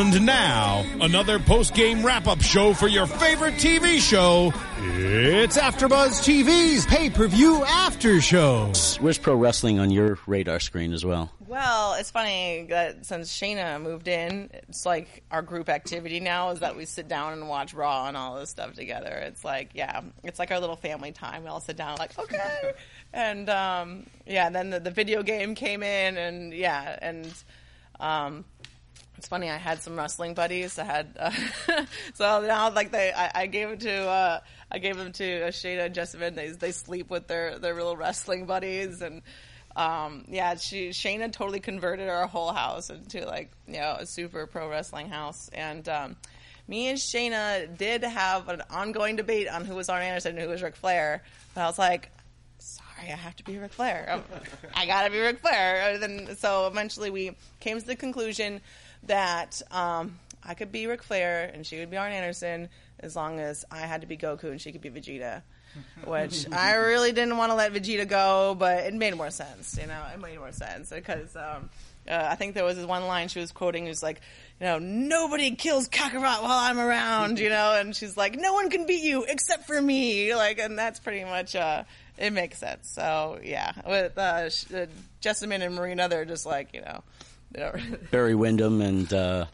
And now, another post-game wrap-up show for your favorite TV show. It's AfterBuzz TV's pay-per-view after show. Where's pro wrestling on your radar screen as well? Well, it's funny that since Shayna moved in, it's like our group activity now is that we sit down and watch Raw and all this stuff together. It's like, yeah, it's like our little family time. We all sit down, like, okay. And, um, yeah, then the, the video game came in, and yeah, and, um, it's funny. I had some wrestling buddies. I had uh, so now like they, I, I gave them to, uh, I gave them to uh, and Jessamyn. They they sleep with their their little wrestling buddies, and um, yeah, she Shayna totally converted our whole house into like you know a super pro wrestling house, and um, me and Shayna did have an ongoing debate on who was Arn Anderson and who was Ric Flair, but I was like. Sorry, I have to be Ric Flair. Um, I gotta be Ric Flair. And then, so eventually we came to the conclusion that um, I could be Ric Flair and she would be Arn Anderson as long as I had to be Goku and she could be Vegeta. Which I really didn't want to let Vegeta go, but it made more sense. You know, it made more sense because um, uh, I think there was this one line she was quoting. It was like, you know, nobody kills Kakarot while I'm around. You know, and she's like, no one can beat you except for me. Like, and that's pretty much. Uh, it makes sense. So yeah, with uh, uh, Jessamyn and Marina, they're just like you know, Barry Windham and uh,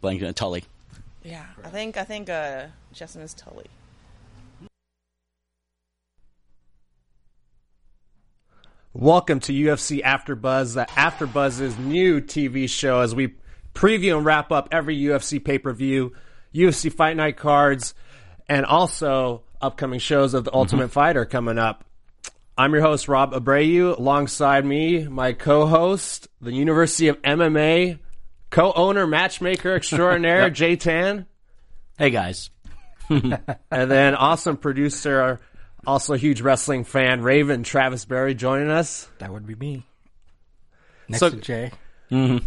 blank Tully. Yeah, I think I think uh, Jessamyn's Tully. Welcome to UFC AfterBuzz, the AfterBuzz's new TV show as we preview and wrap up every UFC pay-per-view, UFC Fight Night cards, and also upcoming shows of The Ultimate Fighter coming up. I'm your host, Rob Abreu. Alongside me, my co-host, the University of MMA co-owner, matchmaker extraordinaire, Jay Tan. Hey guys, And then awesome producer, also a huge wrestling fan, Raven Travis Berry joining us. That would be me. Next So- to Jay. Mm-hmm.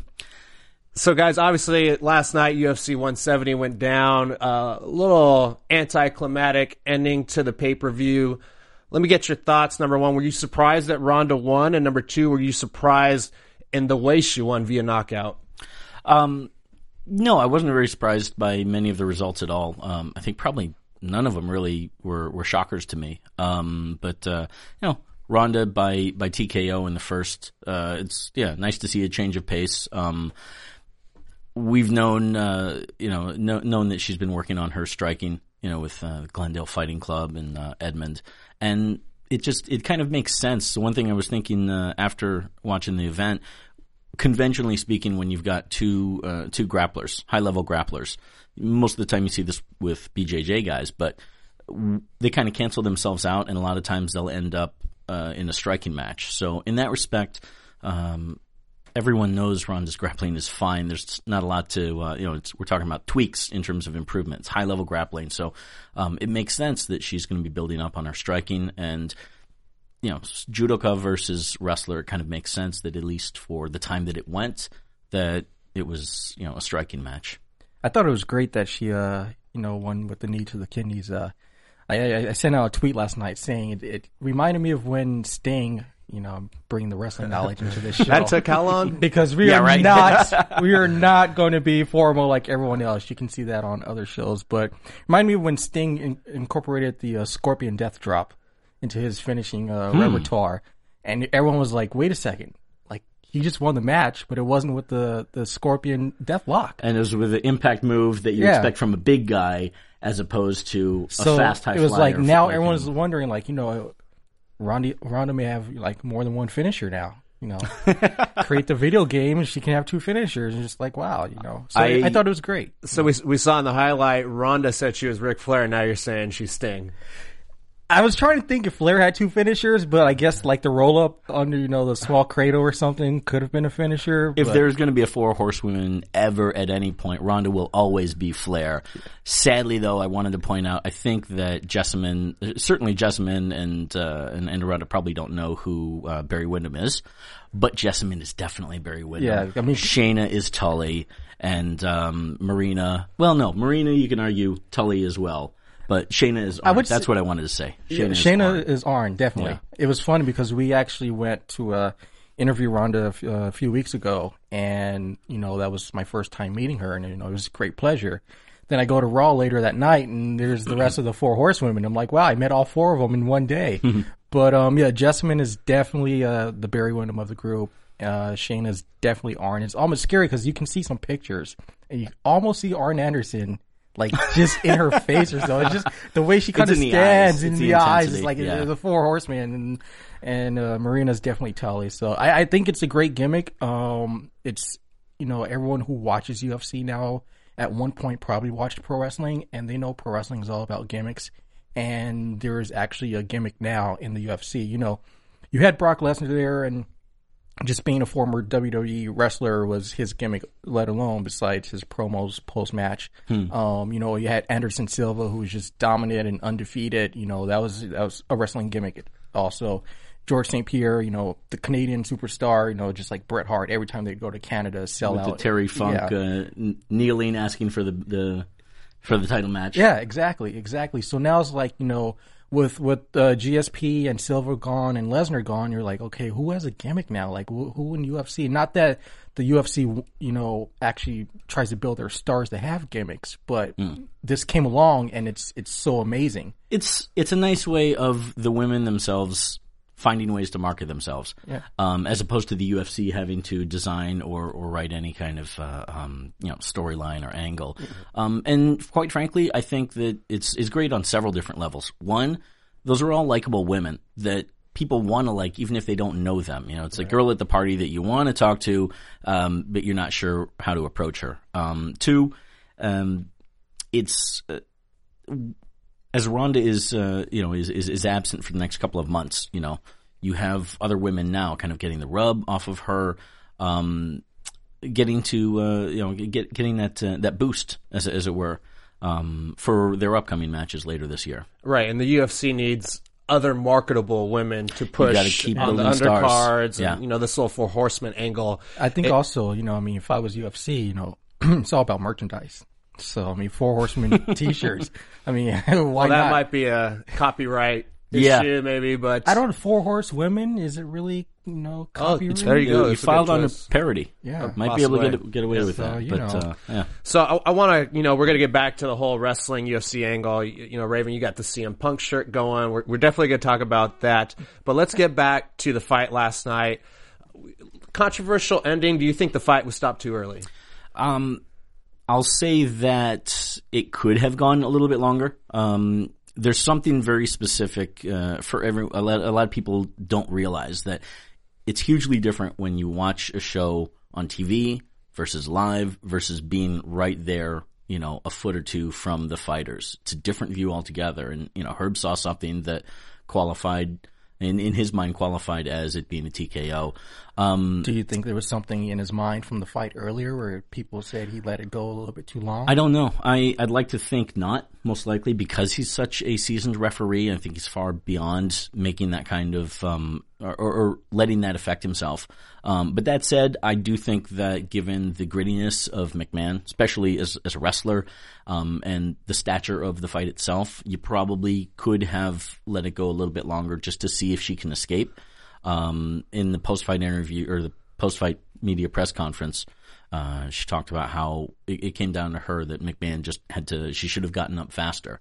So, guys, obviously last night UFC 170 went down. A little anticlimactic ending to the pay per view. Let me get your thoughts. Number one, were you surprised that Ronda won? And number two, were you surprised in the way she won via knockout? um, no, I wasn't very surprised by many of the results at all. Um, I think probably none of them really were, were shockers to me. Um, but uh, you know, Ronda by by TKO in the first. Uh, it's yeah, nice to see a change of pace. Um, we've known, uh, you know, kno- known that she's been working on her striking, you know, with uh, Glendale Fighting Club and uh, Edmond, and it just it kind of makes sense. So one thing I was thinking uh, after watching the event, conventionally speaking, when you've got two uh, two grapplers, high level grapplers, most of the time you see this with BJJ guys, but they kind of cancel themselves out, and a lot of times they'll end up uh, in a striking match. So in that respect. Um, everyone knows Ronda's grappling is fine. There's not a lot to, uh, you know, we're talking about tweaks in terms of improvements, high level grappling. So um, it makes sense that she's going to be building up on her striking. And, you know, judoka versus wrestler, it kind of makes sense that at least for the time that it went, that it was, you know, a striking match. I thought it was great that she, uh, you know, won with the knee to the kidneys. Uh, I, I, I sent out a tweet last night saying it, it reminded me of when Sting, you know, bringing the wrestling knowledge into this show. That took how long? because we Yeah, are right. not we are not going to be formal like everyone else. You can see that on other shows, but remind me when Sting in, incorporated the uh, Scorpion Death Drop into his finishing uh, Hmm. repertoire, and everyone was like, "Wait a second, like he just won the match, but it wasn't with the the Scorpion Death Lock." And it was with the impact move that you Yeah. expect from a big guy as opposed to So a fast high it was like now everyone's wondering, like you know, Ronda Ronda may have like more than one finisher now. You know, create the video game, and she can have two finishers, and just like wow, you know. So I, I- thought it was great. So we, we saw in the highlight, Ronda said she was Ric Flair. And now you're saying she's Sting. I was trying to think if Flair had two finishers, but I guess like the roll up under you know the small cradle or something could have been a finisher. If but- there's going to be a four horsewomen ever at any point, Ronda will always be Flair. Sadly, though, I wanted to point out, I think that Jessamyn, certainly Jessamyn and, uh, and, and Ronda probably don't know who, uh, Barry Windham is, but Jessamyn is definitely Barry Windham. Yeah, I mean- Shayna is Tully and, um, Marina, well, no, Marina, you can argue Tully as well. But Shayna is. Would That's say- what I wanted to say. Yeah, Shayna, is Shayna Arn. is Arn, definitely. Yeah. It was funny because we actually went to uh, interview Ronda a f- uh, a few weeks ago, and you know that was my first time meeting her, and you know it was a great pleasure. Then I go to Raw later that night, and there's the rest of the four horsewomen. I'm like, wow, I met all four of them in one day. but um, yeah, Jessamyn is definitely uh, the Barry Windham of the group. Uh, Shayna is definitely Arn. It's almost scary because you can see some pictures, and you almost see Arn Anderson. Like just in her face or so. It's just the way she kind of in the stands eyes. in the, the eyes. It's like yeah. the four horsemen and and uh, Marina's definitely Tully. So I, I think it's a great gimmick. Um, it's you know everyone who watches UFC now at one point probably watched pro wrestling and they know pro wrestling is all about gimmicks. And there is actually a gimmick now in the UFC. You know, you had Brock Lesnar there and just being a former WWE wrestler was his gimmick, let alone besides his promos post match. Um, you know, you had Anderson Silva who was just dominant and undefeated. You know, that was that was a wrestling gimmick. Also, George St. Pierre, you know, the Canadian superstar. You know, just like Bret Hart, every time they go to Canada, sell With out. the Terry Funk Yeah. uh, kneeling, asking for the, the for the title match. Yeah, exactly, exactly. So now it's like you know, with with uh, GSP and Silva gone and Lesnar gone, you're like, okay, who has a gimmick now? Like who, who in UFC? Not that the UFC, you know, actually tries to build their stars to have gimmicks, but this came along and it's it's so amazing. it's it's a nice way of the women themselves finding ways to market themselves, Yeah. um, as opposed to the UFC having to design or, or write any kind of uh, um, you know storyline or angle. Um, and quite frankly, I think that it's it's great on several different levels. One, those are all likable women that people want to like, even if they don't know them. You know, it's a girl at the party that you want to talk to, um, but you're not sure how to approach her. Um, two, um, it's uh, as Ronda is, uh, you know, is, is is absent for the next couple of months. You know, you have other women now kind of getting the rub off of her, um, getting to, uh, you know, get getting that uh, that boost as as it were, um, for their upcoming matches later this year. Right, and the UFC needs other marketable women to push gotta keep on the building stars. undercards Yeah. and you know this little four horseman angle. I think also, you know, I mean, if I was UFC, you know, it's all about merchandise. So I mean, four horsemen T-shirts. I mean, why Well, that not? might be a copyright Yeah. issue, maybe, but I don't. Four horse women. Is it really you know copyright? there you go. you That's filed on a parody. Yeah. might be able to get get away with So, that. you But uh, yeah, So I, I want to, you know, we're gonna get back to the whole wrestling UFC angle. You, you know, Raven, you got the CM Punk shirt going. We're, we're definitely gonna talk about that. But let's get back to the fight last night. Controversial ending. Do you think the fight was stopped too early? Um, I'll say that it could have gone a little bit longer. Um, there's something very specific uh, for every. A lot, a lot of people don't realize that it's hugely different when you watch a show on TV versus live versus being right there. You know, a foot or two from the fighters. It's a different view altogether. And you know, Herb saw something that qualified. In, in his mind, qualified as it being a TKO. Um, Do you think there was something in his mind from the fight earlier where people said he let it go a little bit too long? I don't know. I, I'd like to think not, most likely, because he's such a seasoned referee. I think he's far beyond making that kind of, um, or, or, letting that affect himself. Um, but that said, I do think that given the grittiness of McMann, especially as, as a wrestler, um, and the stature of the fight itself, you probably could have let it go a little bit longer just to see if she can escape. Um, in the post-fight interview or the post-fight media press conference, uh, she talked about how it, it came down to her that McMahon just had to, she should have gotten up faster.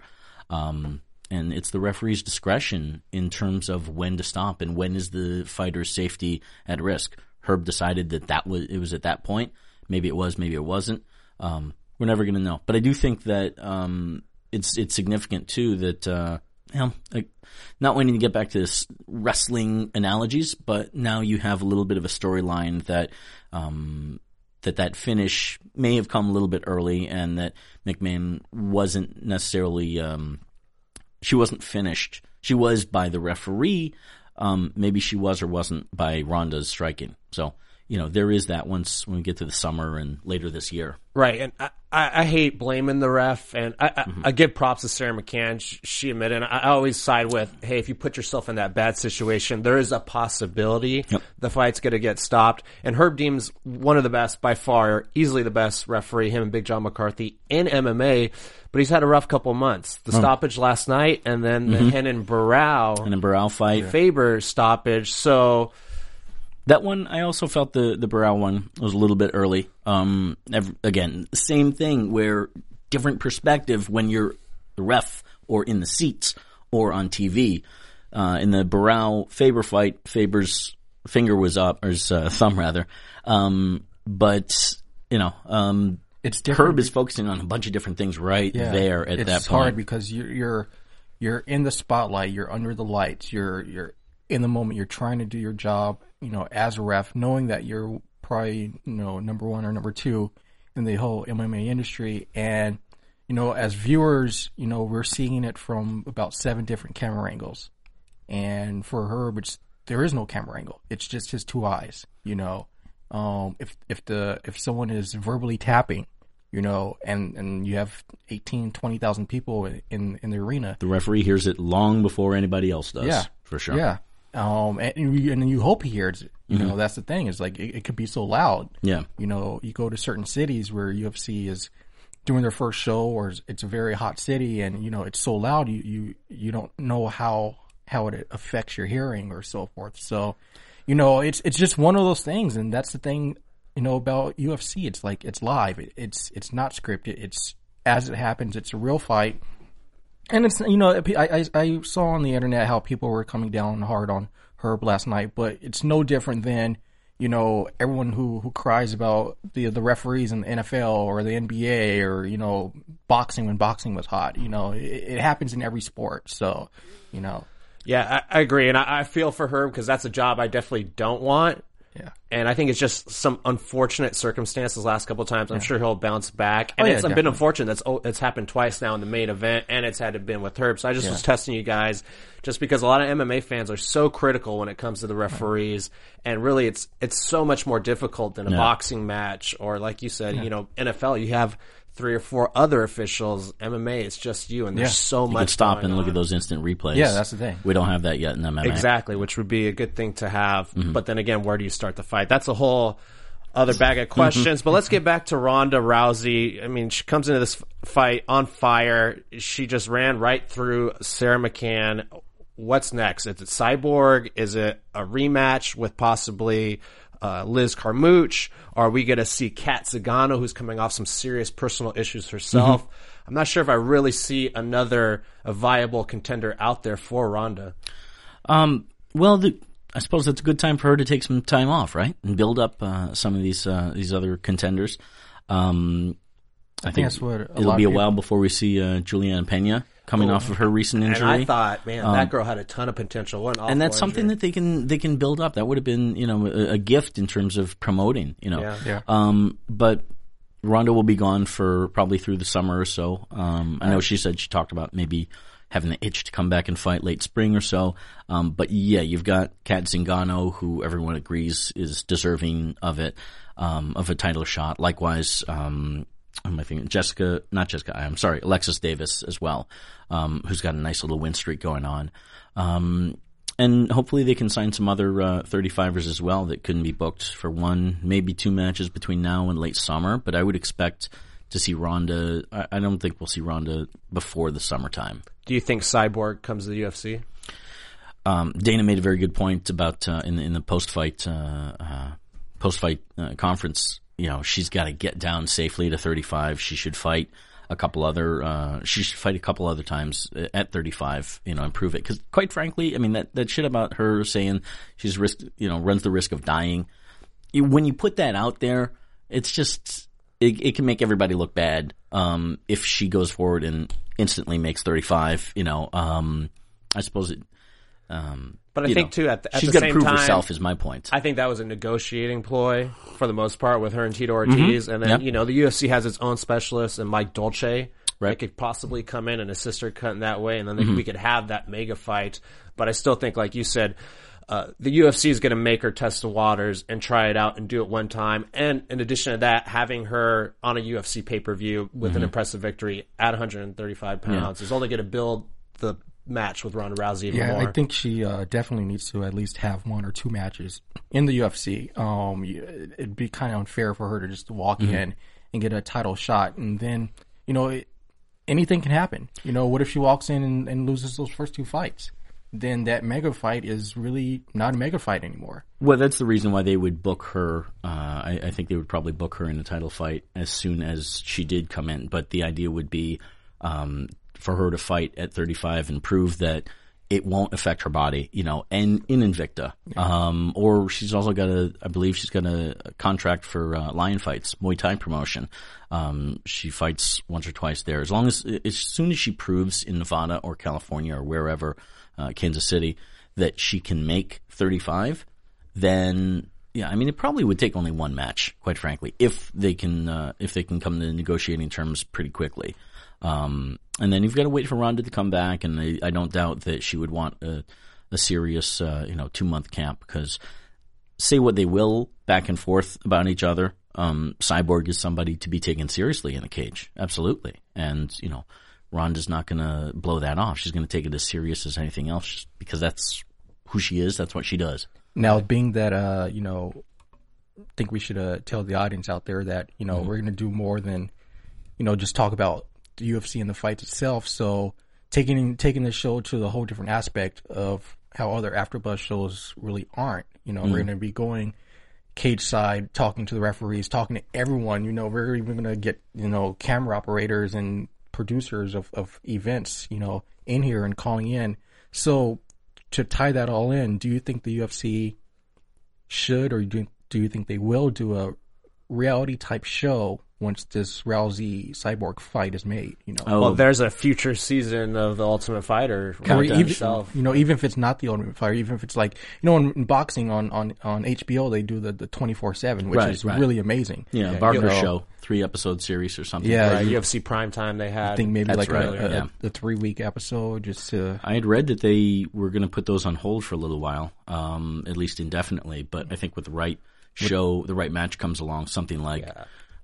Um, and it's the referee's discretion in terms of when to stop and when is the fighter's safety at risk. Herb decided that that was, it was at that point. Maybe it was, maybe it wasn't. Um, we're never going to know. But I do think that, um, it's, it's significant too that, uh, you know, like, not wanting to get back to this wrestling analogies, but now you have a little bit of a storyline that, um, that that finish may have come a little bit early and that McMann wasn't necessarily, um, she wasn't finished. she was by the referee. Um, maybe she was or wasn't by Ronda's striking. So you know there is that once when we get to the summer and later this year. Right, and I, I, hate blaming the ref, and I, I, Mm-hmm. I give props to Sara McMann. She, she admitted, and I, always side with, hey, if you put yourself in that bad situation, there is a possibility Yep. the fight's going to get stopped. And Herb Dean's one of the best, by far, easily the best referee, him and Big John McCarthy in MMA, but he's had a rough couple months. Oh. The stoppage last night, and then the Renan Barão Mm-hmm. And then fight. Faber stoppage. So That one, I also felt the the Barão one was a little bit early. Um, ev- again, same thing where different perspective when you're the ref or in the seats or on TV. Uh, in the Barão Faber fight, Faber's finger was up, or his uh, thumb rather. Um, but you know, um, It's different Herb is focusing on a bunch of different things right Yeah. there at that. it's that hard point. because you're you're you're in the spotlight, you're under the lights, you're you're in the moment, you're trying to do your job, you know, as a ref, knowing that you're probably you know number one or number two in the whole MMA industry, and you know, as viewers, you know, we're seeing it from about seven different camera angles, and for Herb, it's there is no camera angle; it's just his two eyes, you know. Um, if if the if someone is verbally tapping, you know, and and you have 18, 20,000 people in in the arena. the referee hears it long before anybody else does. Yeah, for sure. Yeah. Um, and you, and you hope he hears it. You know, that's the thing is like it, it could be so loud. Yeah. You know, you go to certain cities where UFC is doing their first show, or it's a very hot city, and you know it's so loud you you you don't know how how it affects your hearing or so forth. So, you know, it's it's just one of those things, and that's the thing. You know about UFC, it's like it's live. It, it's it's not scripted. It's as it happens. It's a real fight. And it's you know I, I I saw on the internet how people were coming down hard on Herb last night, but it's no different than you know everyone who who cries about the the referees in the NFL or the NBA or you know boxing when boxing was hot. You know it, it happens in every sport, so you know Yeah, I, I agree, and I, I feel for her because that's a job I definitely don't want. Yeah. And I think it's just some unfortunate circumstances last couple of times. I'm sure he'll bounce back. And Oh, yeah, it's been unfortunate. That's oh, it's happened twice now in the main event, and it's had to been with Herb. So I just was testing you guys, just because a lot of MMA fans are so critical when it comes to the referees, and really it's it's so much more difficult than a boxing match or like you said, you know, NFL. You have three or four other officials. MMA, it's just you, and there's Yeah. so You much. could stop going and look on. at those instant replays. Yeah, that's the thing. We don't have that yet in MMA. Exactly, which would be a good thing to have. Mm-hmm. But then again, where do you start the fight? That's a whole other bag of questions. But let's get back to Ronda Rousey. I mean, she comes into this fight on fire. She just ran right through Sara McMann. What's next? Is it Cyborg? Is it a rematch with possibly uh, Liz Carmouche? Are we going to see Cat Zingano, who's coming off some serious personal issues herself? Mm-hmm. I'm not sure if I really see another a viable contender out there for Ronda. Um, well, the, I suppose it's a good time for her to take some time off, right, and build up uh, some of these uh, these other contenders. Um, I, think that's what a it'll lot be of a while before we see uh, Julianna Peña coming off of her recent injury. And injury. I thought, man, that girl had a ton of potential. What an and that's awful something injury. that they can they can build up. That would have been you know a, a gift in terms of promoting. You know, Yeah. Yeah. Um, but Ronda will be gone for probably through the summer or so. Um, I know she said she talked about maybe having the itch to come back and fight late spring or so. Um, but yeah, you've got Cat Zingano, who everyone agrees is deserving of it, um, of a title shot. Likewise, um, am I thinking Jessica? Not Jessica. I'm sorry, Alexis Davis as well, um, who's got a nice little win streak going on. Um, and hopefully they can sign some other uh, 35ers as well that couldn't be booked for one, maybe two matches between now and late summer. But I would expect to see Ronda. I, I don't think we'll see Ronda before the summertime. Do you think Cyborg comes to the UFC? Um, Dana made a very good point about uh, in the, in the post fight uh, uh, post fight uh, conference. You know, she's got to get down safely to 35. She should fight a couple other. Uh, she should fight a couple other times at 35. You know, improve it because quite frankly, I mean that that shit about her saying she's risk. You know, runs the risk of dying. When you put that out there, it's just it, it can make everybody look bad. Um, if she goes forward and instantly makes 35, you know, um, I suppose it. Um, But I think know, too at the, at she's the got to same prove time, herself. Is my point. I think that was a negotiating ploy for the most part with her and Tito Ortiz, and then Yep. you know the UFC has its own specialists and Mike Dolce. They Right. could possibly come in and assist her cut in that way, and then they, we could have that mega fight. But I still think, like you said, uh, the UFC is going to make her test the waters and try it out and do it one time. And in addition to that, having her on a UFC pay per view with an impressive victory at 135 pounds is only going to build the match with Ronda Rousey Yeah, more. I think she uh, definitely needs to at least have one or two matches in the UFC. Um, it'd be kind of unfair for her to just walk in and get a title shot, and then you know it, anything can happen. You know, what if she walks in and, and loses those first two fights? Then that mega fight is really not a mega fight anymore. Well, that's the reason why they would book her. Uh, I, I think they would probably book her in a title fight as soon as she did come in. But the idea would be um, for her to fight at 35 and prove that it won't affect her body, you know, and in Invicta. Um, or she's also got a, I believe she's got a, a contract for uh, Lion Fights, Muay Thai promotion. Um, she fights once or twice there. As long as, as soon as she proves in Nevada or California or wherever, uh, Kansas City, that she can make 35, then yeah, I mean, it probably would take only one match, quite frankly, if they can uh, if they can come to negotiating terms pretty quickly. Um, and then you've got to wait for Ronda to come back, and I, I don't doubt that she would want a, a serious, uh, you know, two month camp because say what they will back and forth about each other. Um, Cyborg is somebody to be taken seriously in the cage, absolutely, and you know, Ronda's not going to blow that off. She's going to take it as serious as anything else because that's who she is. That's what she does. Now, being that uh, you know, I think we should uh, tell the audience out there that you know we're going to do more than you know just talk about the UFC and the fight itself. So taking taking the show to the whole different aspect of how other AfterBuzz shows really aren't. You know, we're mm. going to be going cage side, talking to the referees, talking to everyone. You know, we're even going to get you know camera operators and producers of of events. You know, in here and calling in. So to tie that all in, do you think the UFC should or do do you think they will do a reality type show once this Rousey Cyborg fight is made? You know, Oh, well, there's a future season of the Ultimate Fighter. or Countdown even itself. you know, even if it's not the Ultimate Fighter, even if it's like you know, in, in boxing on on on HBO they do the the twenty four seven, which Right, is right. really amazing. Yeah, Yeah, Wagner you know- show, three episode series or something. Yeah, Right, you UFC Prime Time they had. I think maybe like right, a, a, yeah. a three week episode just to I had read that they were going to put those on hold for a little while, um, at least indefinitely. But I think with the right show, the right match comes along, something like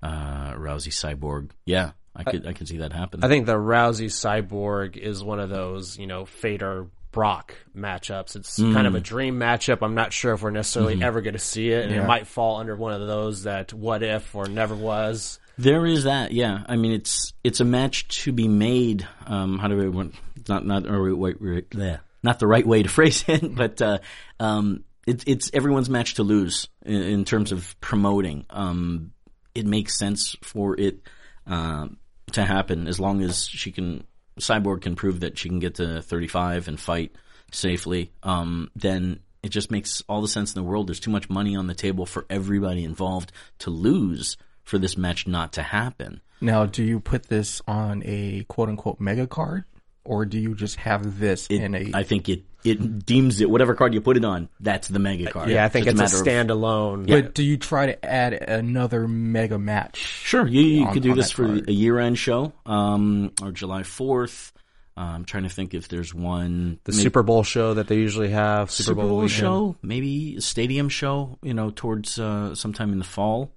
uh, Rousey Cyborg. Yeah, I could I could see that happen. I think the Rousey Cyborg is one of those, you know, Fedor Brock matchups. It's kind of a dream matchup. I'm not sure if we're necessarily ever going to see it, and it might fall under one of those that what if or never was. There is that, yeah. I mean, it's it's a match to be made. Um, how do we want- not not or wait, wait, bleh. not the right way to phrase it, but uh, um, it's it's everyone's match to lose in, in terms of promoting. Um, it makes sense for it um, to happen as long as she can. Cyborg can prove that she can get to 35 and fight safely. Um, then it just makes all the sense in the world. There's too much money on the table for everybody involved to lose for this match not to happen. now. Do you put this on a quote unquote mega card, or do you just have this It, in a I think it it deems it whatever card you put it on. That's the mega card. Yeah, I think it's a, matter of- standalone. But do you try to add another mega match? Sure, you, you on- could do this for card. a year-end show, um, or July Fourth. I'm trying to think if there's one the maybe- Super Bowl show that they usually have. Super, Super Bowl weekend. show, maybe a stadium show. You know, towards uh, sometime in the fall.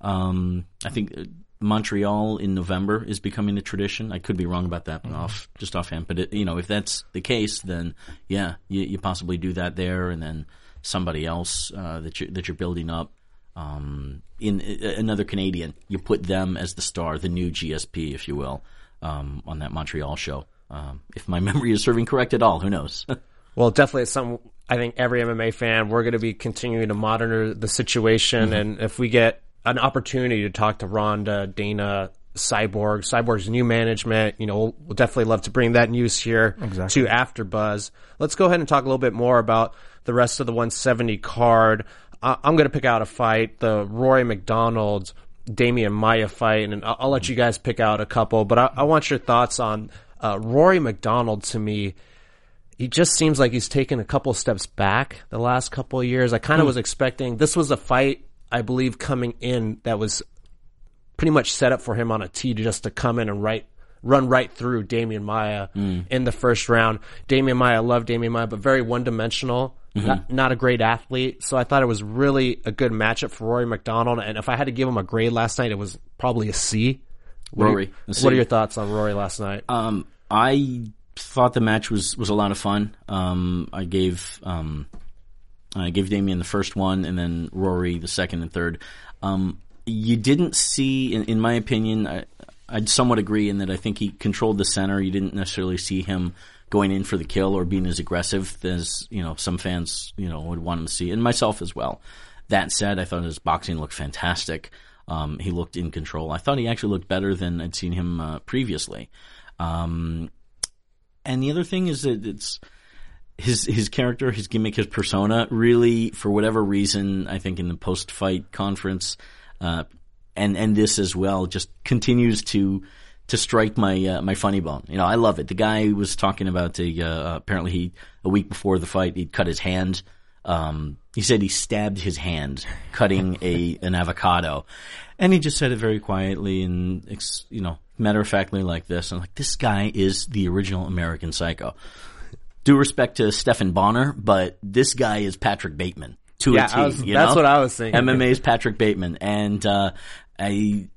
Um, I think uh, Montreal in November is becoming a tradition. I could be wrong about that, off just offhand. But it, you know, if that's the case, then yeah, you, you possibly do that there, and then somebody else uh, that you that you're building up. Um, in uh, another Canadian, you put them as the star, the new GSP, if you will, um, on that Montreal show. Um, if my memory is serving correct at all, who knows? Well, definitely, it's something I think every MMA fan we're going to be continuing to monitor the situation, and if we get an opportunity to talk to Ronda, Dana, Cyborg, Cyborg's new management, you know, we'll, definitely love to bring that news here to AfterBuzz. Let's go ahead and talk a little bit more about the rest of the 170 card. I, I'm going to pick out a fight, the Rory MacDonald. Demian Maia fight, and I'll, I'll let you guys pick out a couple. But I, I want your thoughts on uh, Rory MacDonald. To me, he just seems like he's taken a couple steps back the last couple of years. I kind of was expecting this was a fight, I believe, coming in that was pretty much set up for him on a tee to just to come in and right run right through Demian Maia in the first round. Demian Maia, I love Demian Maia, but very one dimensional. Not, not a great athlete, so I thought it was really a good matchup for Rory MacDonald. And if I had to give him a grade last night, it was probably a C. What are- Rory, a C. what are your thoughts on Rory last night? Um, I thought the match was, was a lot of fun. Um, I gave um, I gave Demian the first one, and then Rory the second and third. Um, you didn't see, in, in my opinion, I, I'd somewhat agree in that I think he controlled the center. You didn't necessarily see him going in for the kill or being as aggressive as you know some fans you know would want him to see, and myself as well. That said, I thought his boxing looked fantastic. Um, he looked in control. I thought he actually looked better than I'd seen him uh, previously. Um, and the other thing is that it's his his character, his gimmick, his persona. Really, for whatever reason, I think in the post fight conference, uh, and and this as well, just continues to to strike my uh, my funny bone. You know, I love it. The guy was talking about the uh, apparently he a week before the fight he'd cut his hand. Um, he said he stabbed his hand cutting a an avocado, and he just said it very quietly and you know matter of factly like this. I'm like, this guy is the original American Psycho. Due respect to Stephan Bonnar, but this guy is Patrick Bateman to Yeah, a T. Was- you that's know? what I was thinking. MMA's Patrick Bateman, and uh, I, you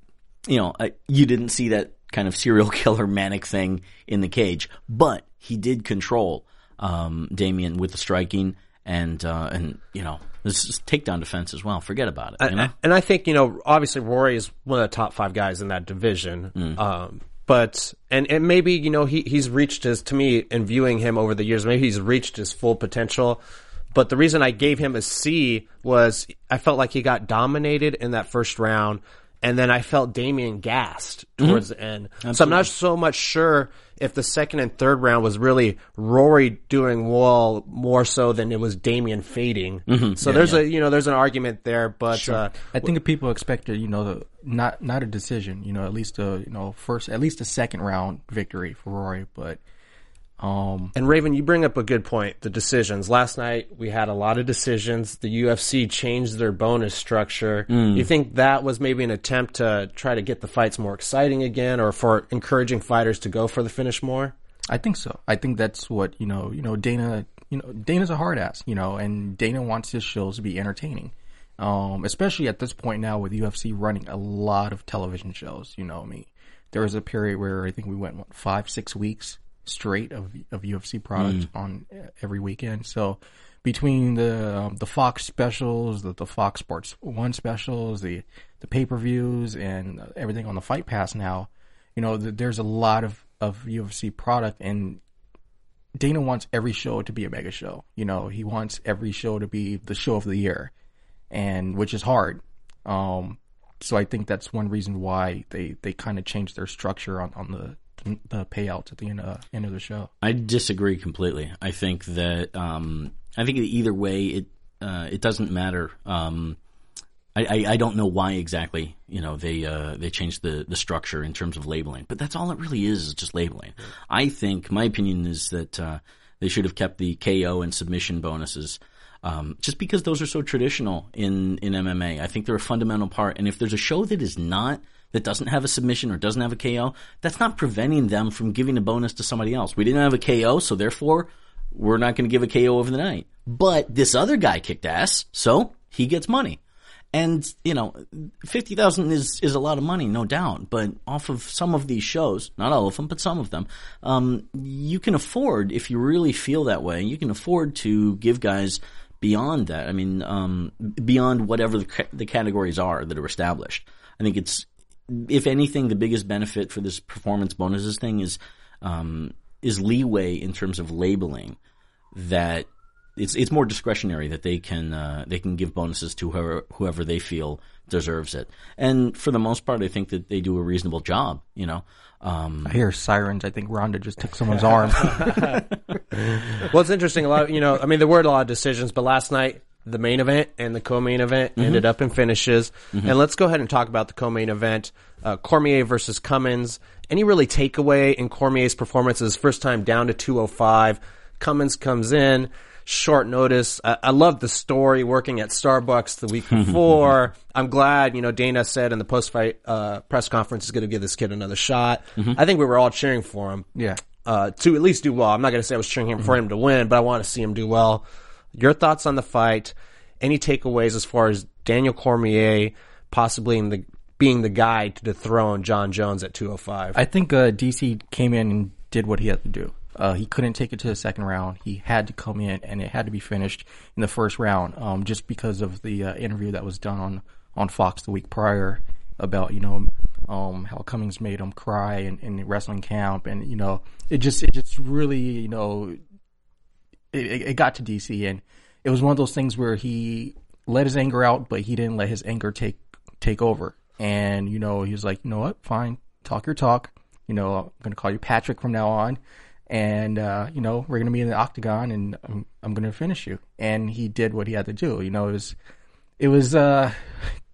know, I, you didn't see that kind of serial killer manic thing in the cage, but he did control um, Demian with the striking and uh, and you know this is takedown defense as well. Forget about it. You know? and I think you know, obviously Rory is one of the top five guys in that division. Mm. Um, but and and maybe you know he he's reached his to me in viewing him over the years, maybe he's reached his full potential. But the reason I gave him a C was I felt like he got dominated in that first round, and then I felt Demian gassed Mm-hmm. towards the end. So I'm not so much sure if the second and third round was really Rory doing well more so than it was Demian fading. Mm-hmm. So there's a you know there's an argument there, but uh, I think people expected, you know, the, not not a decision, you know, at least a you know first, at least a second round victory for Rory. But um, And Raven, you bring up a good point. The decisions. Last night we had a lot of decisions. The UFC changed their bonus structure. You think that was maybe an attempt to try to get the fights more exciting again, or for encouraging fighters to go for the finish more? I think so. I think that's what you know. You know, Dana. You know, Dana's a hard ass. You know, and Dana wants his shows to be entertaining. Um, especially at this point now with UFC running a lot of television shows. You know, I mean, there was a period where I think we went what, five, six weeks straight of of UFC product on uh, every weekend. So between the um, the Fox specials, the, the Fox Sports One specials, the the pay per views, and everything on the Fight Pass now, you know, th- there's a lot of of UFC product, and Dana wants every show to be a mega show. You know, he wants every show to be the show of the year, and which is hard. Um, so I think that's one reason why they, they kind of changed their structure on, on the the payouts at the end, uh, end of the show. I disagree completely. I think that um, I think either way, it uh, it doesn't matter. Um, I, I, I don't know why exactly you know they uh, they changed the the structure in terms of labeling, but that's all it really is is just labeling. I think my opinion is that uh, they should have kept the KO and submission bonuses. Um, just because those are so traditional in, in MMA, I think they're a fundamental part. And if there's a show that is not, that doesn't have a submission or doesn't have a KO, that's not preventing them from giving a bonus to somebody else. We didn't have a KO, so therefore we're not going to give a KO over the night. But this other guy kicked ass, so he gets money. And you know, fifty thousand is is a lot of money, no doubt. But off of some of these shows, not all of them, but some of them, um, you can afford if you really feel that way. You can afford to give guys beyond that. I mean, um, beyond whatever the, the categories are that are established. I think it's, if anything, the biggest benefit for this performance bonuses thing is um, is leeway in terms of labeling that it's it's more discretionary that they can uh, they can give bonuses to whoever whoever they feel deserves it. And for the most part, I think that they do a reasonable job. You know, um, I hear sirens. I think Ronda just took someone's arm. Well, it's interesting. A lot, of, you know, I mean, there were a lot of decisions, but last night the main event and the co-main event ended up in finishes. And let's go ahead and talk about the co-main event: uh, Cormier versus Cummins. Any really takeaway in Cormier's performance? His first time down to 205. Cummins comes in, short notice. I, I love the story working at Starbucks the week before. I'm glad, you know, Dana said in the post fight uh, press conference is going to give this kid another shot. I think we were all cheering for him. Yeah. Uh, to at least do well. I'm not going to say I was cheering him for him to win, but I want to see him do well. Your thoughts on the fight? Any takeaways as far as Daniel Cormier possibly the being the guy to dethrone Jon Jones at 205? I think uh, DC came in and did what he had to do. Uh, he couldn't take it to the second round. He had to come in, and it had to be finished in the first round, um, just because of the uh, interview that was done on on Fox the week prior about you know um, how Cummins made him cry in, in the wrestling camp, and you know it just it just really you know it, it, got to DC, and it was one of those things where he let his anger out, but he didn't let his anger take take over. And you know, he was like, you know what, fine, talk your talk. You know, I'm gonna call you Patrick from now on, and uh, you know, we're gonna be in the octagon, and I'm, I'm gonna finish you. And he did what he had to do. You know, it was it was uh,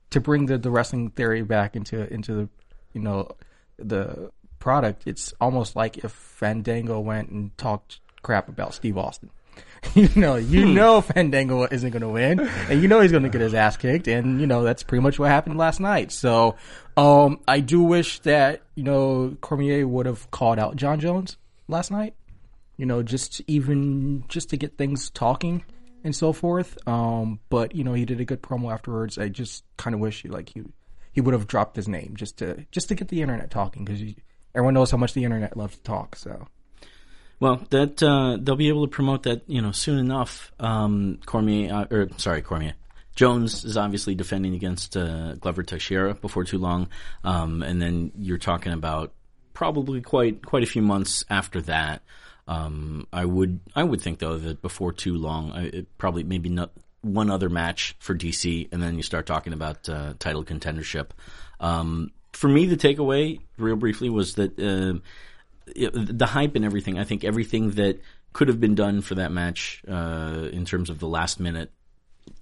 to bring the, the wrestling theory back into into the you know the product. It's almost like if Fandango went and talked crap about Steve Austin. you know, you know Fandango isn't going to win, and you know he's going to get his ass kicked, and you know that's pretty much what happened last night. So, um, I do wish that you know Cormier would have called out Jon Jones last night. You know, just even just to get things talking and so forth. Um, but you know he did a good promo afterwards. I just kind of wish he like he he would have dropped his name just to just to get the internet talking because everyone knows how much the internet loves to talk. So. Well, that uh, they'll be able to promote that, you know, soon enough. Um, Cormier, uh, or sorry, Cormier. Jones is obviously defending against uh, Glover Teixeira before too long, um, and then you're talking about probably quite quite a few months after that. Um, I would I would think though that before too long, it probably maybe not one other match for DC, and then you start talking about uh, title contendership. Um, for me, the takeaway, real briefly, was that. Uh, the hype and everything. I think everything that could have been done for that match uh, in terms of the last minute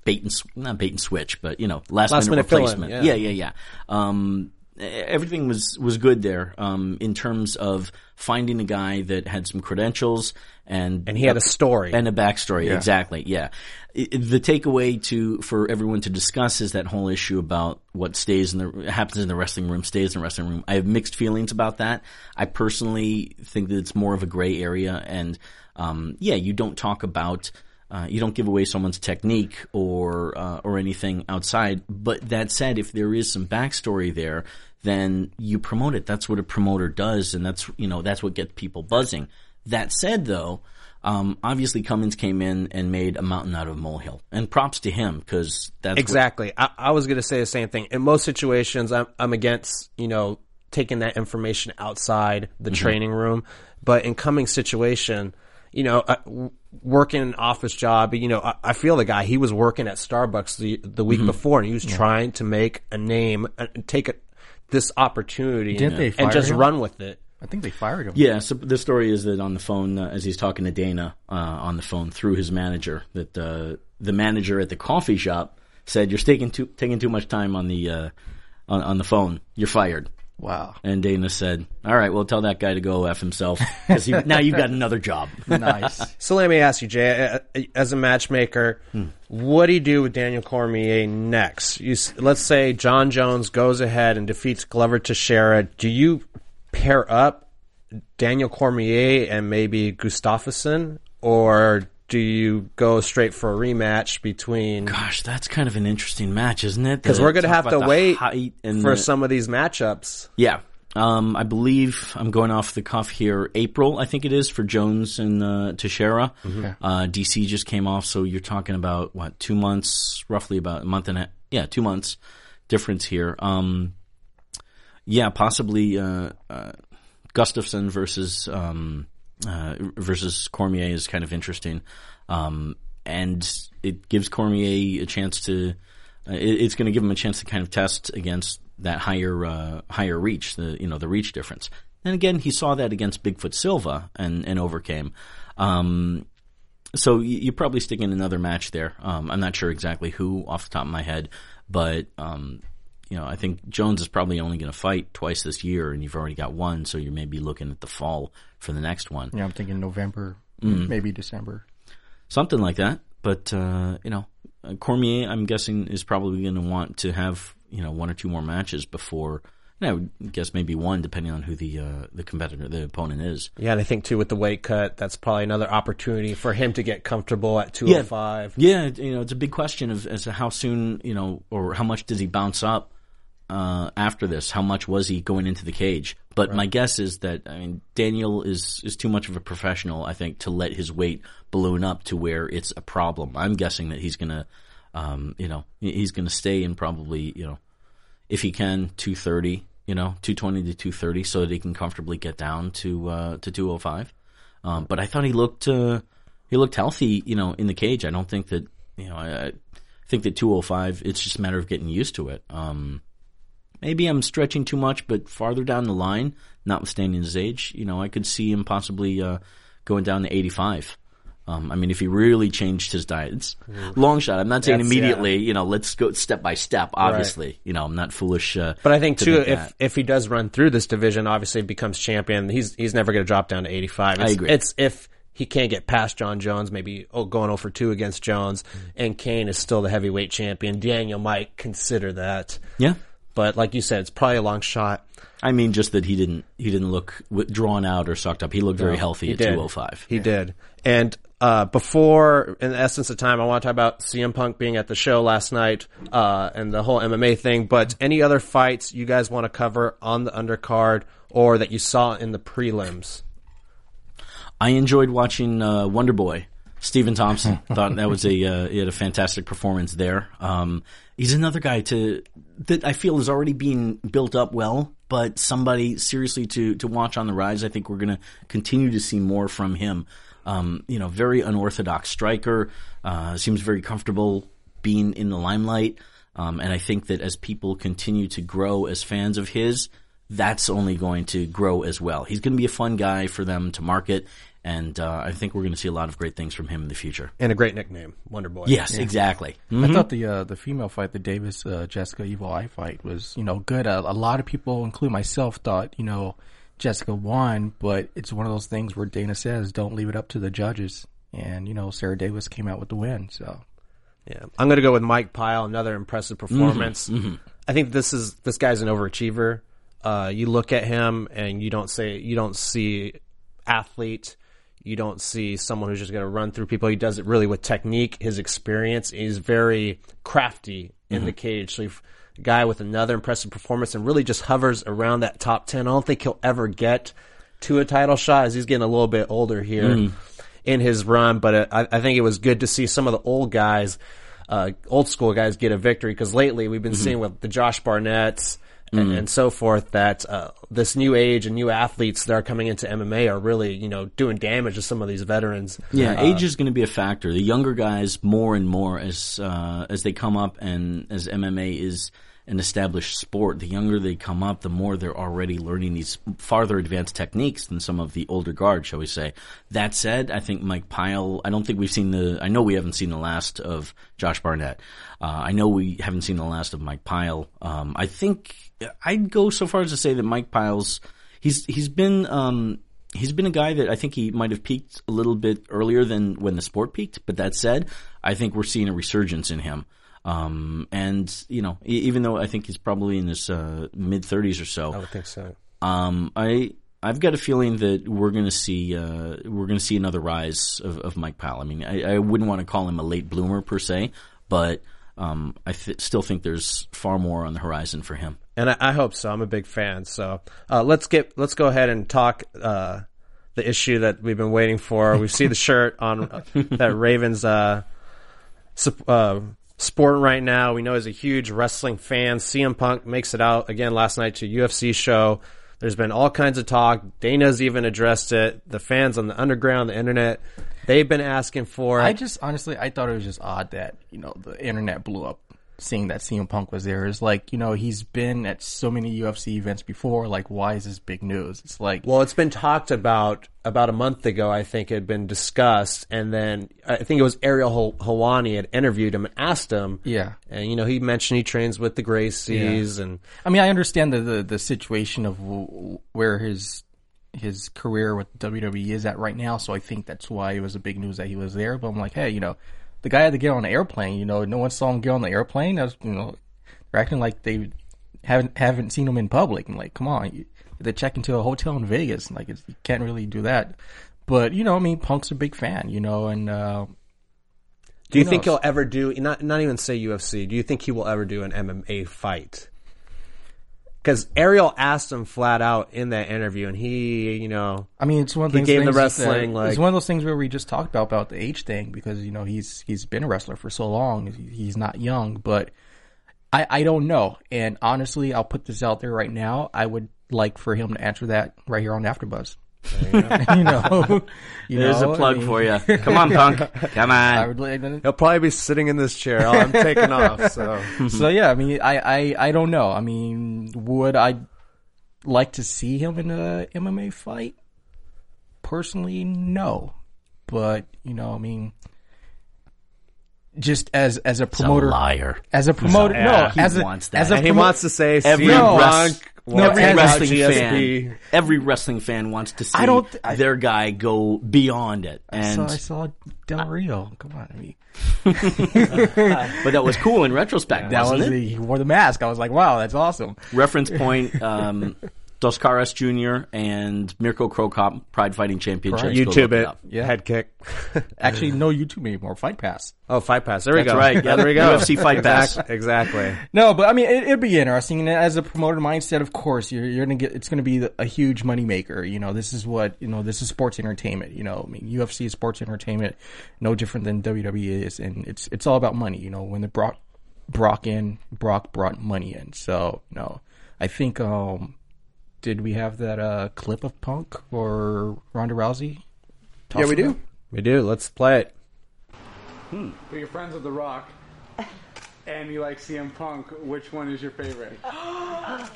bait and not bait and switch, but you know last, Last minute, minute replacement. yeah. yeah, yeah, yeah. Um, everything was was good there um, in terms of finding a guy that had some credentials and And he had a story. and a backstory. Exactly. Yeah. I- I- The takeaway to for everyone to discuss is that whole issue about what stays in the happens in the wrestling room stays in the wrestling room. I have mixed feelings about that. I personally think that it's more of a gray area, and um, yeah, you don't talk about. Uh, you don't give away someone's technique or uh, or anything outside. But that said, if there is some backstory there, then you promote it. That's what a promoter does, and that's you know that's what gets people buzzing. That said, though, um, obviously Cummins came in and made a mountain out of a molehill, and props to him because that's exactly. what-. I, I was going to say the same thing. In most situations, I'm, I'm against, you know, taking that information outside the training room. But in Cummins' situation, you know, uh, working an office job, you know, I, I feel the guy, he was working at Starbucks the, the week before and he was trying to make a name and take it, this opportunity Didn't they and just him? run with it. I think they fired him. Yeah, so the story is that on the phone, uh, as he's talking to Dana uh, on the phone through his manager, that uh, the manager at the coffee shop said, "You're taking too taking too much time on the uh, on, on the phone. You're fired." Wow. And Dana said, "All right, well, tell that guy to go f himself because now you've got another job." Nice. So let me ask you, Jay, uh, as a matchmaker, what do you do with Daniel Cormier next? You, let's say Jon Jones goes ahead and defeats Glover Teixeira. Do you pair up Daniel Cormier and maybe Gustafsson, or do you go straight for a rematch between? Gosh, that's kind of an interesting match, isn't it? Because we're going to have to wait for the- some of these matchups. Yeah. Um, I believe I'm going off the cuff here. April, I think it is for Jones and uh, Teixeira. Uh, DC just came off, so you're talking about what two months, roughly about a month and a yeah, two months difference here. Um, yeah, possibly uh, uh, Gustafsson versus um, uh, versus Cormier is kind of interesting, um, and it gives Cormier a chance to. Uh, it, it's going to give him a chance to kind of test against that higher uh, higher reach, the you know the reach difference. And again, he saw that against Bigfoot Silva and and overcame. Um, so you, probably stick in another match there. Um, I'm not sure exactly who off the top of my head, but um, you know, I think Jones is probably only going to fight twice this year, and you've already got one, so you may be looking at the fall for the next one. Yeah, I'm thinking November maybe December. something like that. But uh, you know, uh, Cormier, I'm guessing, is probably going to want to have you know one or two more matches before. You know, I would guess maybe one, depending on who the uh, the competitor, the opponent is. Yeah, and I think too with the weight cut, that's probably another opportunity for him to get comfortable at 205. Yeah, you know, it's a big question of as to how soon, you know, or how much does he bounce up uh, after this? How much was he going into the cage? But my guess is that I mean Daniel is is too much of a professional, I think, to let his weight balloon up to where it's a problem. I'm guessing that he's gonna, um, you know, he's gonna stay in probably, you know, if he can, 230, you know, 220 to 230, so that he can comfortably get down to uh, to 205. Um, but I thought he looked uh, he looked healthy, you know, in the cage. I don't think that you know I, I think that 205. It's just a matter of getting used to it. Um, maybe I'm stretching too much, but farther down the line, notwithstanding his age, you know, I could see him possibly uh, going down to 85. Um, I mean, if he really changed his diet, it's long shot. I'm not saying That's- immediately. You know, let's go step by step. Obviously, you know, I'm not foolish. Uh, But I think to too, if that. if he does run through this division, obviously becomes champion. He's he's never going to drop down to 85. It's, agree. It's if he can't get past Jon Jones, maybe oh, going over two against Jones, and Cain is still the heavyweight champion. Daniel might consider that, yeah, but like you said, it's probably a long shot. I mean, just that he didn't he didn't look drawn out or sucked up. He looked very healthy He at did. 205. He did. And uh, before, in the essence of time, I want to talk about CM Punk being at the show last night uh, and the whole MMA thing. But any other fights you guys want to cover on the undercard or that you saw in the prelims? I enjoyed watching uh, Wonder Boy. Stephen Thompson thought that was a uh, he had a fantastic performance there. Um, he's another guy to that I feel is already being built up well, but somebody seriously to to watch on the rise. I think we're going to continue to see more from him. Um, you know, very unorthodox striker. Uh, seems very comfortable being in the limelight. Um, and I think that as people continue to grow as fans of his, that's only going to grow as well. He's going to be a fun guy for them to market, and uh, I think we're going to see a lot of great things from him in the future. And a great nickname, Wonder Boy. Yes, exactly. I thought the uh, the female fight, the Davis uh, Jessica Evil Eye fight, was you know good. A, a lot of people, including myself, thought you know Jessica won, but it's one of those things where Dana says don't leave it up to the judges, and you know Sarah Davis came out with the win. So Yeah, I'm going to go with Mike Pyle. Another impressive performance. I think this is this guy's an overachiever. Uh, you look at him and you don't say you don't see athlete. You don't see someone who's just going to run through people. He does it really with technique, his experience. He's very crafty in the cage. So, you've guy with another impressive performance and really just hovers around that top ten. I don't think he'll ever get to a title shot as he's getting a little bit older here in his run. But uh, I, I think it was good to see some of the old guys, uh, old school guys, get a victory because lately we've been seeing with the Josh Barnett's and, and so forth that uh, this new age and new athletes that are coming into MMA are really you know doing damage to some of these veterans. Yeah, Uh, age is going to be a factor. The younger guys, more and more as uh, as they come up, and as MMA is an established sport, the younger they come up, the more they're already learning these farther advanced techniques than some of the older guard, shall we say. That said, I think Mike Pyle, I don't think we've seen the, I know we haven't seen the last of Josh Barnett. Uh, I know we haven't seen the last of Mike Pyle. Um, I think I'd go so far as to say that Mike Pyle's, he's, he's been, um, he's been a guy that I think he might have peaked a little bit earlier than when the sport peaked. But that said, I think we're seeing a resurgence in him. Um, and you know, even though I think he's probably in his uh, mid thirties or so, I would think so. um, I I've got a feeling that we're going to see uh, we're going to see another rise of, of Mike Pyle. I mean, I, I wouldn't want to call him a late bloomer per se, but um, I th- still think there's far more on the horizon for him. and I, I hope so. I'm a big fan. So uh, let's get let's go ahead and talk uh, the issue that we've been waiting for. We see the shirt on uh, that Ravens uh, sup- sporting right now. We know he's a huge wrestling fan. CM Punk makes it out again last night to UFC show. There's been all kinds of talk. Dana's even addressed it. The fans on the underground, the internet, they've been asking for it. I just honestly, I thought it was just odd that you know the internet blew up seeing that CM Punk was there. Is like you know he's been at so many UFC events before. Like, why is this big news? It's like Well, it's been talked about about a month ago. I think it had been discussed, and then I think it was Ariel Hel- Helwani had interviewed him and asked him. Yeah. and you know he mentioned he trains with the Gracies, and I mean, I understand the the, the situation of w- where his his career with WWE is at right now. So I think that's why it was a big news that he was there. But I'm like, hey, you know, the guy had to get on an airplane. You know, no one saw him get on the airplane. That's you know, they're acting like they haven't haven't seen him in public. I'm like, come on, they check into a hotel in Vegas. Like, it's, you can't really do that. But you know, I mean, Punk's a big fan. You know, and uh, Do you think knows? he'll ever do not not even say UFC? Do you think he will ever do an MMA fight? Because Ariel asked him flat out in that interview, and he, you know, I mean, it's one of He those gave the things that- wrestling, like- it's one of those things where we just talked about about the age thing because you know he's he's been a wrestler for so long. He's not young, but I I don't know. And honestly, I'll put this out there right now. I would like for him to answer that right here on AfterBuzz. you know, you There's know, a I plug mean, for you. Come on, punk. Come I on. would like. he'll probably be sitting in this chair. while I'm taking off. So So yeah, I mean, I, I I don't know. I mean, would I like to see him in a MMA fight? Personally, no. But you know, I mean, just as as a He's a promoter, liar. as a promoter, Yeah, no, he as a wants that. as a and he wants to say Every, Punk, wants every wrestling GSP. fan, every wrestling fan wants to see I don't th- I- their guy go beyond it, So and I saw Del Rio. Come on, I mean, but that was cool in retrospect, that wasn't was it? the, he wore the mask. I was like, wow, that's awesome. Reference point: um, Dos Caras Jr. and Mirko Cro Cop Pride Fighting Championships. Go YouTube look it. Yeah. head kick. Actually, no YouTube anymore. Fight Pass. oh, fight pass. There we That's go. right. Yeah, there we go. UFC Fight Pass. Exactly. No, but I mean, it, it'd be interesting. And as a promoter mindset, of course, you're, you're gonna get. It's gonna be a huge moneymaker. You know, this is what you know. This is sports entertainment. You know, I mean, UFC is sports entertainment, no different than WWE is, and it's it's all about money. You know, when the Brock Brock in, Brock brought money in. So no, I think. um Did we have that uh clip of Punk or Ronda Rousey? Yeah, we do. We do. Let's play it. But you're friends with The Rock, and you like CM Punk. Which one is your favorite? Crazy.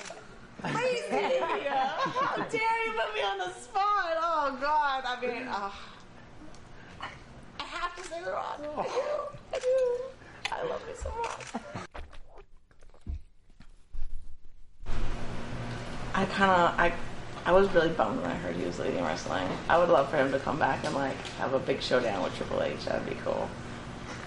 How dare you put me on the spot? Oh God. I mean, oh. I have to say the rock. I do. I do. I love you so much. I kind of I. I was really bummed when I heard he was leaving wrestling. I would love for him to come back and like have a big showdown with Triple H. That'd be cool.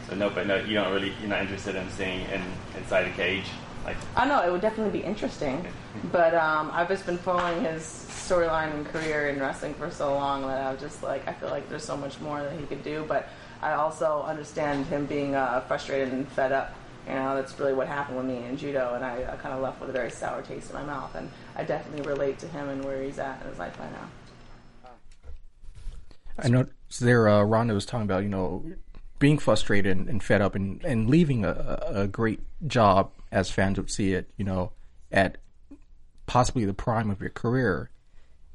So no, but no, you don't really, you're not interested in seeing in inside a cage, like I know it would definitely be interesting, but um, I've just been following his storyline and career in wrestling for so long that I was just like, I feel like there's so much more that he could do. But I also understand him being uh, frustrated and fed up. You know, that's really what happened with me in judo, and I, I kind of left with a very sour taste in my mouth. And I definitely relate to him and where he's at in his life right now. I know there. Uh, Ronda was talking about you know being frustrated and, and fed up and, and leaving a a great job as fans would see it. You know, at possibly the prime of your career,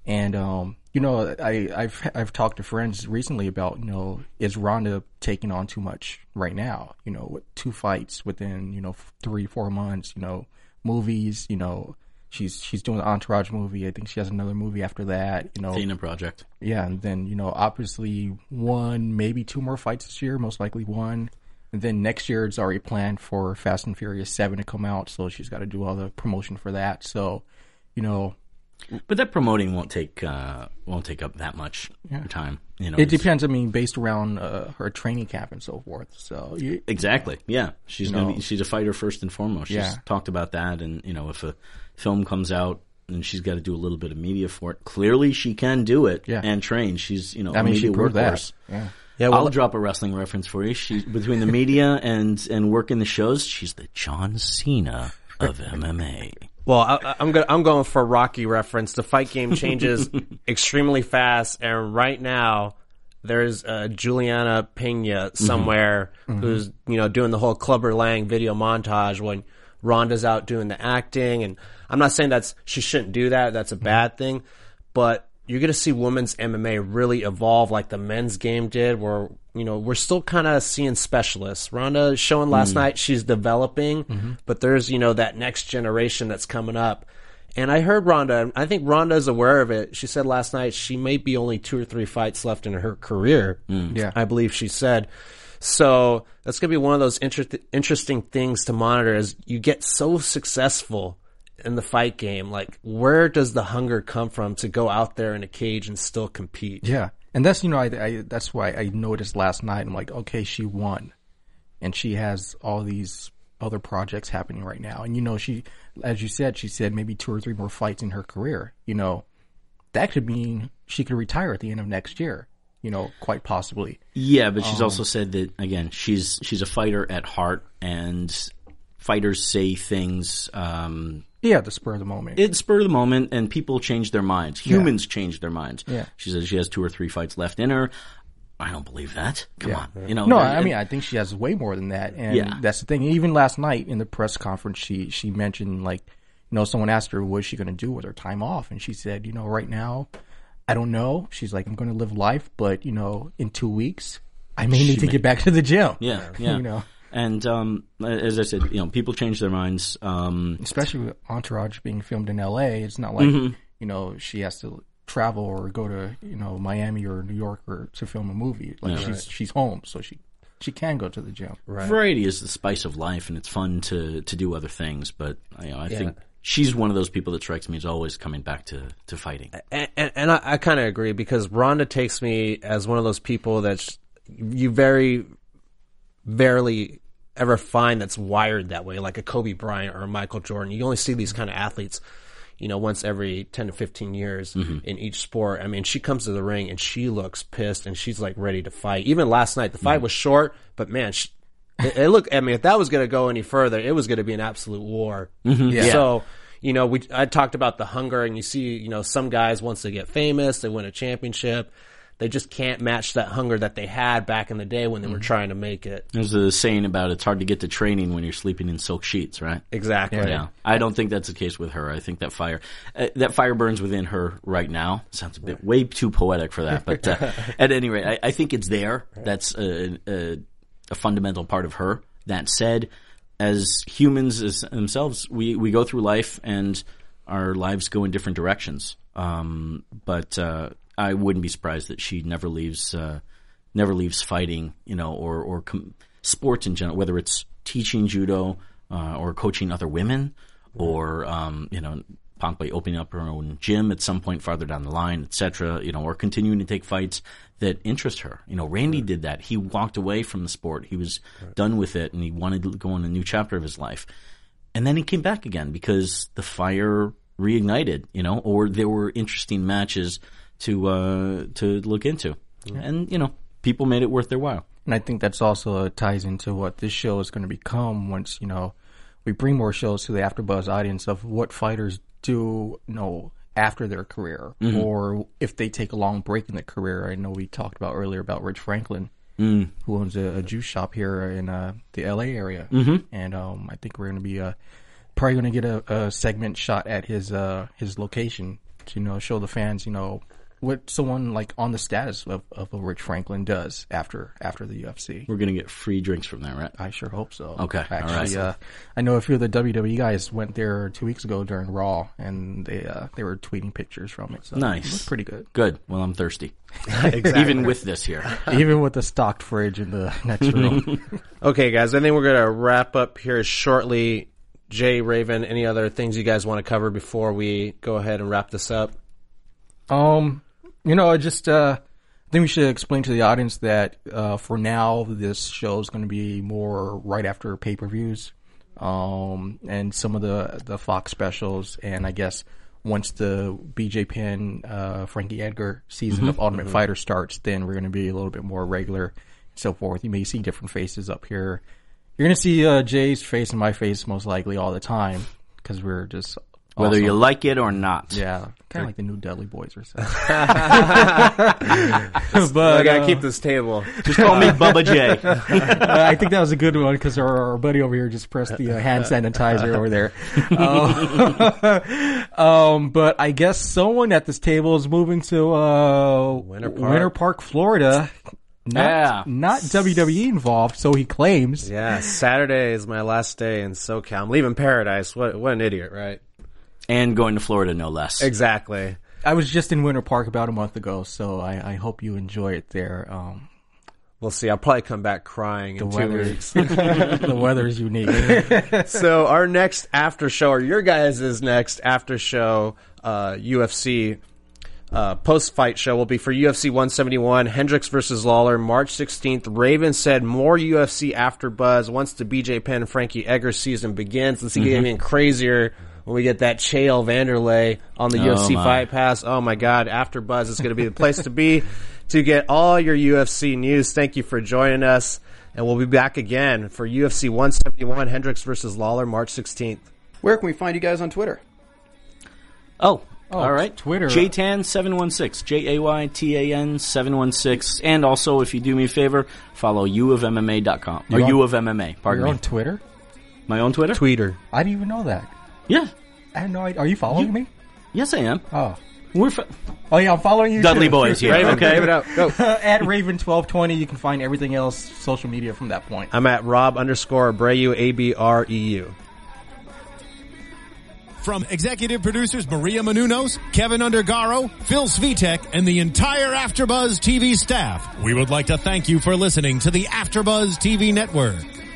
and um, you know, I, I've I've talked to friends recently about you know is Ronda taking on too much right now? You know, with two fights within you know three four months. You know, movies. You know. She's she's doing the Entourage movie. I think she has another movie after that. You know, Athena Project. yeah, and then you know, obviously one, maybe two more fights this year, most likely one. And then next year it's already planned for Fast and Furious Seven to come out, so she's got to do all the promotion for that. So, you know, But that promoting won't take uh, won't take up that much time. You know, it depends. I mean, based around uh, her training camp and so forth. So, you, Exactly. Yeah, she's You gonna be. She's a fighter first and foremost. She's Yeah. talked about that, and you know, if a film comes out and she's got to do a little bit of media for it, clearly she can do it Yeah. and train. She's you know, I mean, she media proved workhorse. that. Yeah. Yeah, I'll drop a wrestling reference for you. She between the media and and working the shows, she's the John Cena of MMA. Well, I, I'm go- I'm going for a Rocky reference. The fight game changes extremely fast, and right now there's uh, Julianna Peña mm-hmm. somewhere mm-hmm. who's you know doing the whole Clubber Lang video montage when Ronda's out doing the acting, and I'm not saying that's she shouldn't do that. That's a mm-hmm. bad thing, but you're gonna see women's MMA really evolve like the men's game did, where you know we're still kind of seeing specialists. Ronda showing last mm. night she's developing, mm-hmm. but there's you know that next generation that's coming up. And I heard Ronda, I think Ronda's aware of it. She said last night she may be only two or three fights left in her career. Mm. Yeah. I believe she said. So that's going to be one of those inter- interesting things to monitor as you get so successful. In the fight game, like where does the hunger come from to go out there in a cage and still compete? Yeah, and that's you know I, I that's why I noticed last night. I'm like, okay, she won, and she has all these other projects happening right now. And you know, she, as you said, she said maybe two or three more fights in her career. You know, that could mean she could retire at the end of next year. You know, quite possibly. Yeah, but she's also said that again. She's she's a fighter at heart, and fighters say things. Um, Yeah, the spur of the moment. it's spur of the moment, and people change their minds. Humans change their minds. Yeah. She says she has two or three fights left in her. I don't believe that. Come Yeah. on, you know. no, that- I mean, I think she has way more than that, and Yeah. that's the thing. Even last night in the press conference, she she mentioned like, you know, someone asked her what is she going to do with her time off, and she said, you know, right now, I don't know. She's like, I'm going to live life, but you know, in two weeks, I may need to get back to the gym. yeah, yeah. you know, And um, as I said, you know, people change their minds. Um, especially with Entourage being filmed in L.A. It's not like Mm-hmm. you know she has to travel or go to you know Miami or New York or to film a movie. Like she's she's home, so she she can go to the gym. variety is the spice of life, and it's fun to to do other things. But you know, I think she's one of those people that strikes me as always coming back to to fighting. And, and, and I, I kind of agree because Ronda takes me as one of those people that you very, rarely ever find that's wired that way, like a Kobe Bryant or a Michael Jordan. You only see these kind of athletes, you know, once every 10 to 15 years mm-hmm. in each sport. I mean, she comes to the ring and she looks pissed and she's like ready to fight. Even last night, the fight mm-hmm. was short, but man, she, it, it look, I mean, if that was going to go any further, it was going to be an absolute war. Mm-hmm. Yeah. So, you know, we I talked about the hunger, and you see, you know, some guys once they get famous, they win a championship, they just can't match that hunger that they had back in the day when they were trying to make it. There's a saying about it's hard to get to training when you're sleeping in silk sheets, right? Exactly. Yeah, I don't think that's the case with her. I think that fire, uh, that fire burns within her right now. Sounds a bit way too poetic for that, but uh, at any rate, I, I think it's there. That's a, a, a fundamental part of her. That said, as humans as themselves, we we go through life and our lives go in different directions. Um, but uh, I wouldn't be surprised that she never leaves. Uh, never leaves fighting, you know, or or com- sports in general, whether it's teaching judo uh, or coaching other women, or um, you know, possibly opening up her own gym at some point farther down the line, etc. You know, or continuing to take fights that interest her. You know, Randy did that. He walked away from the sport. He was done with it, and he wanted to go on a new chapter of his life. And then he came back again because the fire reignited, you know, or there were interesting matches to uh, to look into, and you know, people made it worth their while. And I think that's also ties into what this show is going to become once you know we bring more shows to the AfterBuzz audience of what fighters do, you know, after their career, or if they take a long break in their career. I know we talked about earlier about Rich Franklin, who owns a, a juice shop here in uh, the LA area, mm-hmm. and um, I think we're going to be uh, probably going to get a, a segment shot at his uh, his location to you know show the fans you know what someone like on the status of, of a Rich Franklin does after after the UFC. We're gonna get free drinks from there, right? I sure hope so. Okay, all actually, right. uh, I know a few of the WWE guys went there two weeks ago during Raw, and they uh, they were tweeting pictures from it. So Nice. it pretty good. Good. Well, I'm thirsty, even with this here. Even with the stocked fridge in the next room. Okay, guys, I think we're gonna wrap up here shortly. Jay Raven, any other things you guys want to cover before we go ahead and wrap this up? Um, you know, I just uh, I think we should explain to the audience that uh, for now this show is going to be more right after pay per views, um, and some of the the Fox specials, and I guess once the BJ Penn uh, Frankie Edgar season of Ultimate Fighter starts, then we're going to be a little bit more regular, and so forth. You may see different faces up here. You're going to see uh, Jay's face and my face most likely all the time because we're just Whether awesome. you like it or not. Yeah, kind of like the new Dudley Boyz or something. I gotta uh, keep this table. Just call me Bubba J. uh, I think that was a good one because our, our buddy over here just pressed the uh, hand sanitizer over there. Uh, um, but I guess someone at this table is moving to uh, Winter Park. Winter Park, Florida. Not, Yeah. not WWE involved, so he claims. Yeah, Saturday is my last day in SoCal. I'm leaving paradise. What what an idiot, right? And going to Florida, no less. Exactly. I was just in Winter Park about a month ago, so I, I hope you enjoy it there. Um, We'll see. I'll probably come back crying in two weather. weeks. the weather is unique. so our next after show, or your guys' next after show, uh, UFC uh, post fight show will be for UFC 171, Hendricks versus Lawler, March 16th. Raven said more UFC after buzz once the BJ Penn Frankie Edgar season begins. Let's see, get Mhm. even crazier when we get that Chael Wanderlei on the Oh, UFC my. Fight Pass. Oh my God, after buzz is going to be the place to be to get all your UFC news. Thank you for joining us. And we'll be back again for UFC 171, Hendricks versus Lawler, March 16th. Where can we find you guys on Twitter? Oh, Oh, all right. Twitter. JTAN716. J A Y T A N 716. And also, if you do me a favor, follow uofmma.com. Or You're on- U of MMA. Pardon You're me. on Twitter? My own Twitter? Twitter. I didn't even know that. Yeah. I had no idea. Are you following me? Yes, I am. Oh. We're fa- Oh yeah, I'm following you. Dudley too. Boys here. Raven, okay. give it up. Go. At Raven twelve twenty, you can find everything else social media from that point. I'm at Rob underscore Abreu, A B R E U. From executive producers Maria Menounos, Keven Undergaro, Phil Svitek, and the entire AfterBuzz TV staff, we would like to thank you for listening to the AfterBuzz TV network.